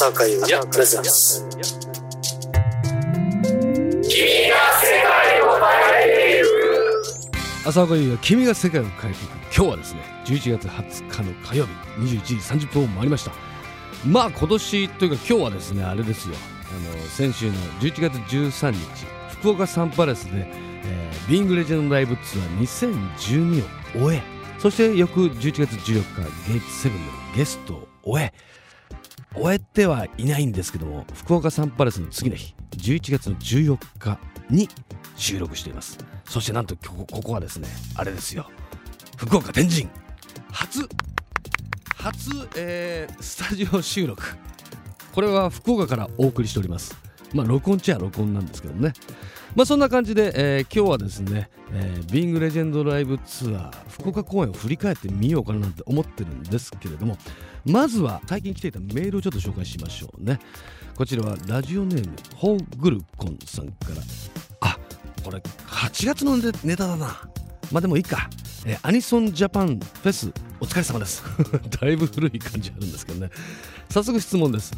朝岡優也プレゼンス朝岡優也君が世界を変えていく。今日はですね11月20日の火曜日21時30分を回りました。まあ今年というか今日はですねあれですよ。あの先週の11月13日福岡サンパレスで、えー、ビングレジェンドライブツアー2012を終えそして翌11月14日ゲイツ7でのゲストを終え終えてはいないんですけども福岡サンパレスの次の日11月の14日に収録しています。そしてなんとここはですねあれですよ。福岡天神初初、えー、スタジオ収録。これは福岡からお送りしております。まあ録音っちゃ録音なんですけどね。まあそんな感じで、えー、今日はですね、えー、ビングレジェンドライブツアー福岡公演を振り返ってみようかななんて思ってるんですけれどもまずは最近来ていたメールをちょっと紹介しましょうね。こちらはラジオネームホーグルコンさんから。あこれ8月のネタだな。まあでもいいか、えー、アニソンジャパンフェスお疲れ様です。だいぶ古い感じあるんですけどね。早速質問です。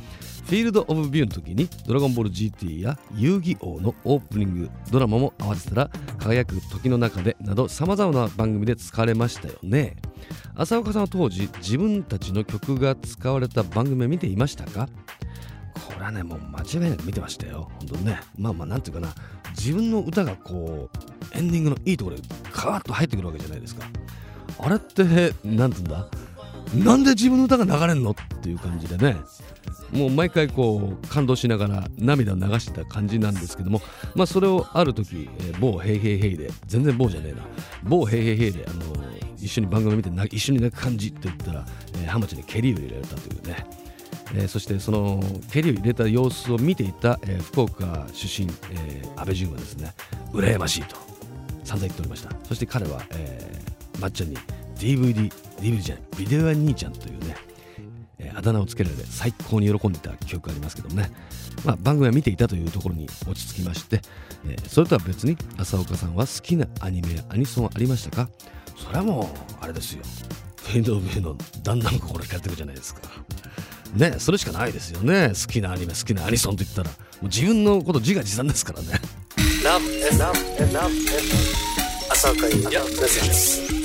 フィールド・オブ・ビューの時にドラゴンボール GT や遊戯王のオープニングドラマも合わせたら輝く時の中でなど様々な番組で使われましたよね。浅岡さんは当時自分たちの曲が使われた番組を見ていましたか？これはねもう間違いなく見てましたよ。本当にね。まあまあなんていうかな。自分の歌がこうエンディングのいいところでカーッと入ってくるわけじゃないですか。あれって何て言うんだ？なんで自分の歌が流れんのっていう感じでね。もう毎回こう感動しながら涙を流してた感じなんですけども。まあそれをある時、え、某ヘイヘイヘイで全然某じゃねえな。某ヘイヘイヘイであの、一緒に番組見て一緒に泣く感じって言ったら、えー、ハマちに蹴りを入れられたというね。えー、そしてその蹴りを入れた様子を見ていた、えー、福岡出身、えー、安倍淳はですね羨ましいと散々言っておりました。そして彼は、えー、まっちゃんに DVD DVD じゃないビデオ屋兄ちゃんというね、えー、あだ名をつけられて最高に喜んでいた記憶がありますけどもね、まあ、番組は見ていたというところに落ち着きまして、えー、それとは別に浅岡さんは好きなアニメやアニソンありましたか？それはもうあれですよ。フェインド・オブ・ビューのだんだん心惹かれてるじゃないですか。ねそれしかないですよね。好きなアニメ好きなアニソンといったら。もう自分のこと自画自賛ですからね。Love, love, love, 朝岡優也プレゼンス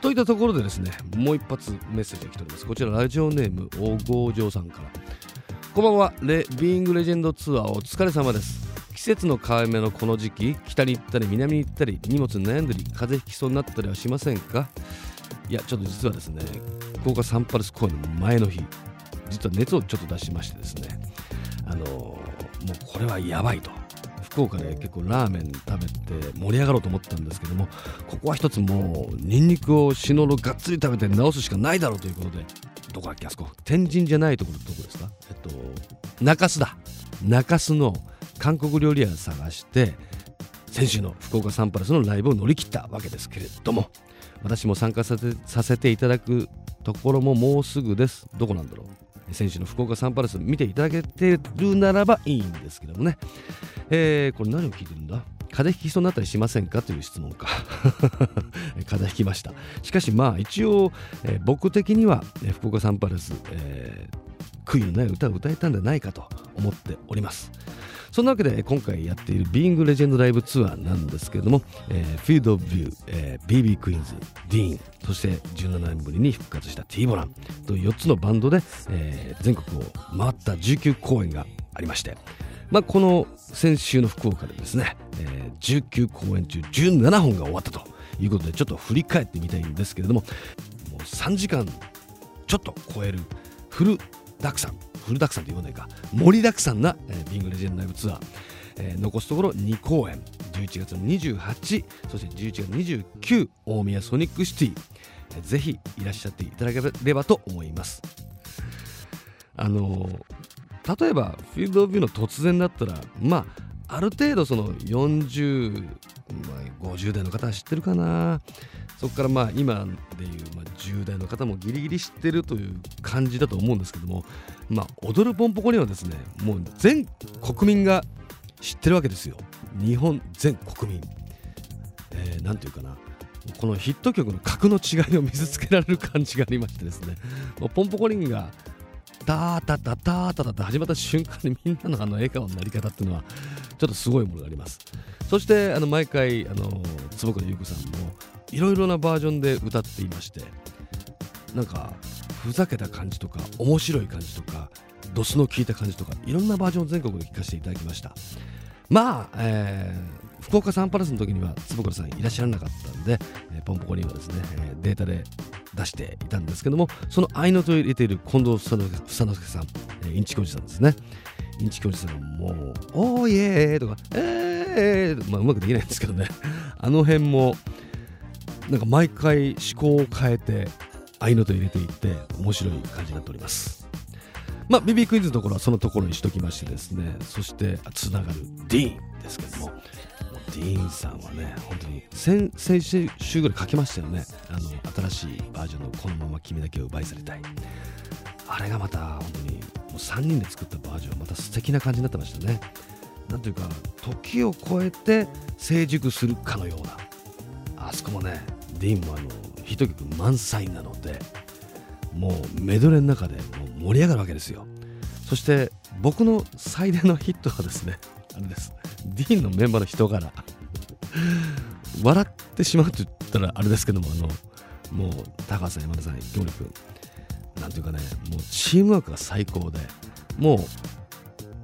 といったところでですねもう一発メッセージが来ております。こちらラジオネーム大郷城さんから。こんばんは。レビーイングレジェンドツアーお疲れ様です。季節の変わり目のこの時期北に行ったり南に行ったり荷物悩んだり風邪ひきそうになったりはしませんか？いやちょっと実はですね福岡サンパルス公演の前の日実は熱をちょっと出しましてですねあのー、もうこれはやばいと。福岡で結構ラーメン食べて盛り上がろうと思ったんですけどもここは一つもうニンニクをシノロがっつり食べて直すしかないだろうということでどこだっけあそこ天神じゃないところどこですか？えっと中洲だ。中洲の韓国料理屋探して先週の福岡サンパルスのライブを乗り切ったわけですけれども私も参加させていただくところももうすぐです。どこなんだろう？選手の福岡サンパレス見ていただけてるならばいいんですけどもね、えー、これ何を聞いてるんだ？風邪ひきそうになったりしませんか？という質問か。風邪ひきました。しかしまあ一応、えー、僕的には、えー、福岡サンパレス、えー、悔いのない歌を歌えたんじゃないかと思っております。そんなわけで今回やっているビーングレジェンドライブツアーなんですけれども、えー、フィールドオブビュー、えー、BB クイーンズ、ディーン、そして17年ぶりに復活した T ボランという4つのバンドで、えー、全国を回った19公演がありまして、まあ、この先週の福岡でですね、えー、19公演中17本が終わったということでちょっと振り返ってみたいんですけれどももう3時間ちょっと超えるフルダクさんフルダクさんと言わないか。盛りだくさんな、えー、ビングレジェンドライブツアー、えー、残すところ2公演。11月の28そして11月29大宮ソニックシティ、えー、ぜひいらっしゃっていただければと思います。あのー、例えばフィールドビューの突然だったらまあある程度その40、まあ、50代の方は知ってるかな。そこからまあ今でいう、まあ、10代の方もギリギリ知ってるという感じだと思うんですけども、まあ、踊るポンポコにはですねもう全国民が知ってるわけですよ。日本全国民、えー、なんていうかな。このヒット曲の格の違いを見せつけられる感じがありましてですね。もうポンポコリンがダータタタータタって始まった瞬間にみんなのあの笑顔のなり方っていうのはちょっとすごいものがあります。そしてあの毎回あの坪倉優子さんもいろいろなバージョンで歌っていましてなんかふざけた感じとか面白い感じとかドスの効いた感じとかいろんなバージョンを全国で聴かせていただきました。まあ、えー、福岡サンパレスの時には坪倉さんいらっしゃらなかったんで、えー、ポンポコにはですね、えー、データで出していたんですけどもその合いの手を入れている近藤房之助さん、えー、インチ教授さんですね。インチ教授さんもう「おーイエーとか「えー」まあうまくできないんですけどね。あの辺もなんか毎回思考を変えて合いの手入れていって面白い感じになっております。まあ、ビビクイズのところはそのところにしときましてですね、そしてつながるディーンですけども、ディーンさんはね、本当に先先週ぐらい書きましたよね、あの新しいバージョンのこのまま君だけを奪い去りたい。あれがまた本当にもう3人で作ったバージョン、また素敵な感じになってましたね。なんというか、時を超えて成熟するかのような、あそこもね、ディーンもあのヒット曲満載なので、もうメドレーの中でもう盛り上がるわけですよ。そして僕の最大のヒットはですね あれです。ディーンのメンバーの人柄笑ってしまうと言ったらあれですけどもあのもう高橋さん山田さん行理君なんていうかねもうチームワークが最高でもう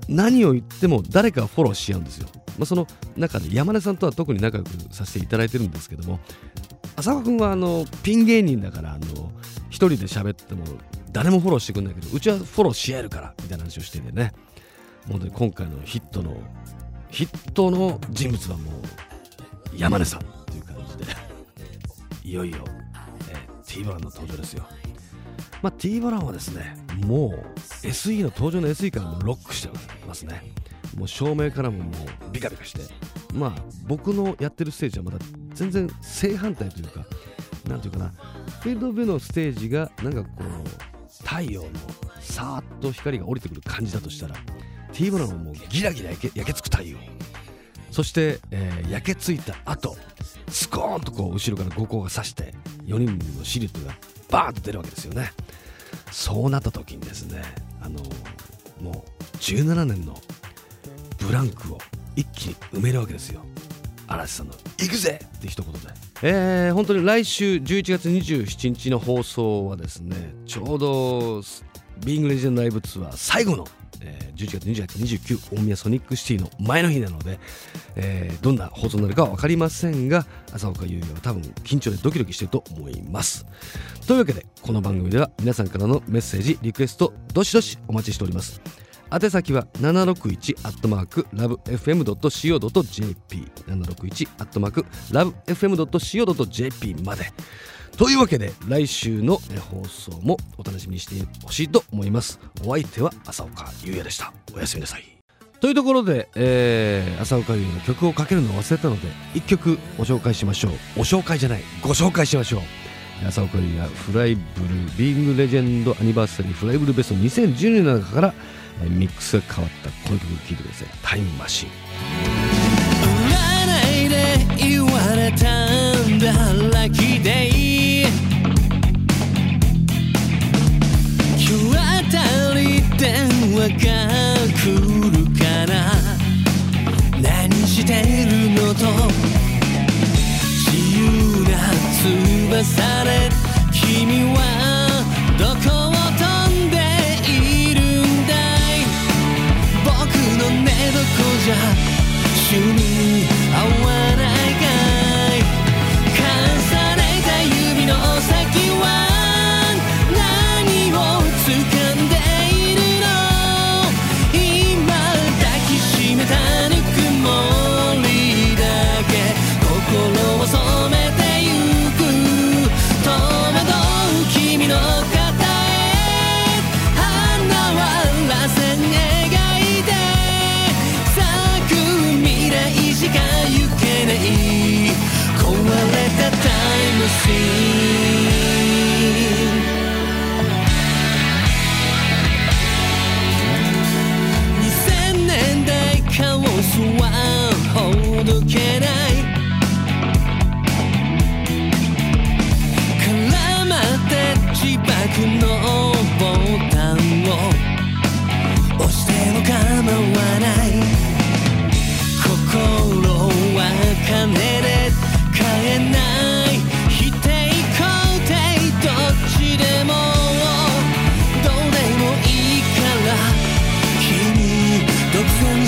何を言っても誰かフォローし合うんですよ、まあ、その中で山根さんとは特に仲良くさせていただいてるんですけども浅川君はあのピン芸人だからあの一人で喋っても誰もフォローしてくんないけどうちはフォローし合えるからみたいな話をしててね。本当に今回のヒットのヒットの人物はもう山根さんという感じで。いよいよ、えー、T ボランの登場ですよ。まあ T ボランはですねもう SE の登場の SE からもロックしてますね。もう照明からももうビカビカして。まあ僕のやってるステージはまた全然正反対というかなんていうかな。フィールドビューのステージがなんかこう太陽のさーっと光が降りてくる感じだとしたら T ブラウンはもうギラギラ焼け焼けつく太陽。そして、えー、焼けついた後スコーンとこう後ろから五光が差して4人のシルエットがバーンと出るわけですよね。そうなった時にですねあのー、もう17年のブランクを一気に埋めるわけですよ。嵐さんの「行くぜ!」って一言で、えー、本当に来週11月27日の放送はですねちょうどビングレジェンドライブツアー最後の、えー、11月2829大宮ソニックシティの前の日なので、えー、どんな放送になるかは分かりませんが浅岡優也は多分緊張でドキドキしてると思います。というわけでこの番組では皆さんからのメッセージリクエストどしどしお待ちしております。宛先は761アットマークラブ FM.co.jp 761アットマークラブ FM.co.jp まで。というわけで来週の放送もお楽しみにしてほしいと思います。お相手は浅岡優也でした。おやすみなさい。というところで、えー、浅岡優也の曲をかけるのを忘れたので1曲ご紹介しましょう。お紹介じゃない。ご紹介しましょう。浅岡優也フライブルビングレジェンドアニバーサリーフライブルベスト2010年の中から「ミックスが変わったこの曲聴いてください「タイムマシン」どこじゃ死に合わない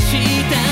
した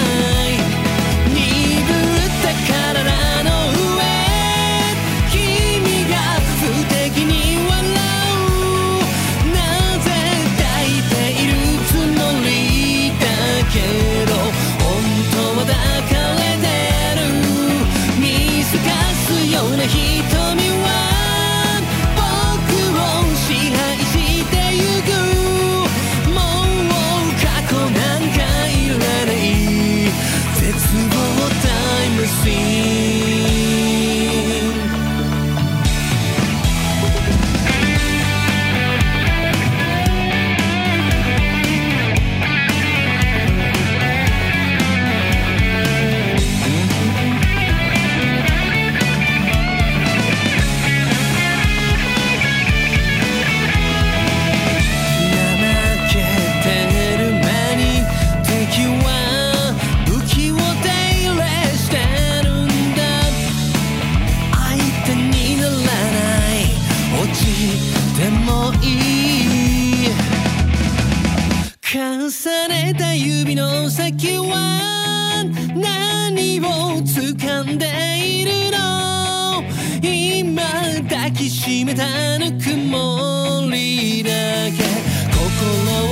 れた指の先は何を掴んでいるの今抱きしめたぬくもりだけ心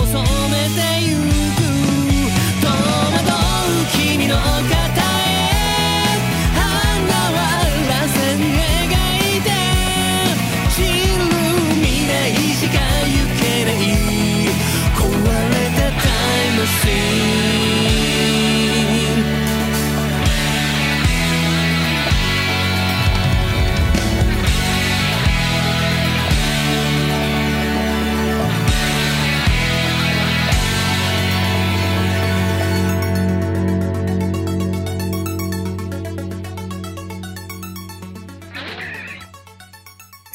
を染めてゆく戸惑う君の顔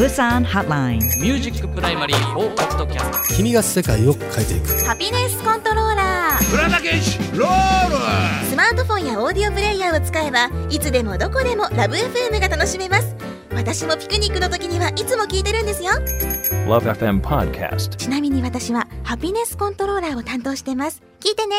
Busan Hotline. Music Primary 4ポッドキャスト君が世界を変えていく。ハピネスコントローラー浦田健士ロール。スマートフォンやオーディオプレイヤーを使えばいつでもどこでもラブ f m が楽しめます。私もピクニックの時にはいつも聞いてるんですよ。LoveFM Podcast. ちなみに私はハピネスコントローラーを担当してます。聞いてね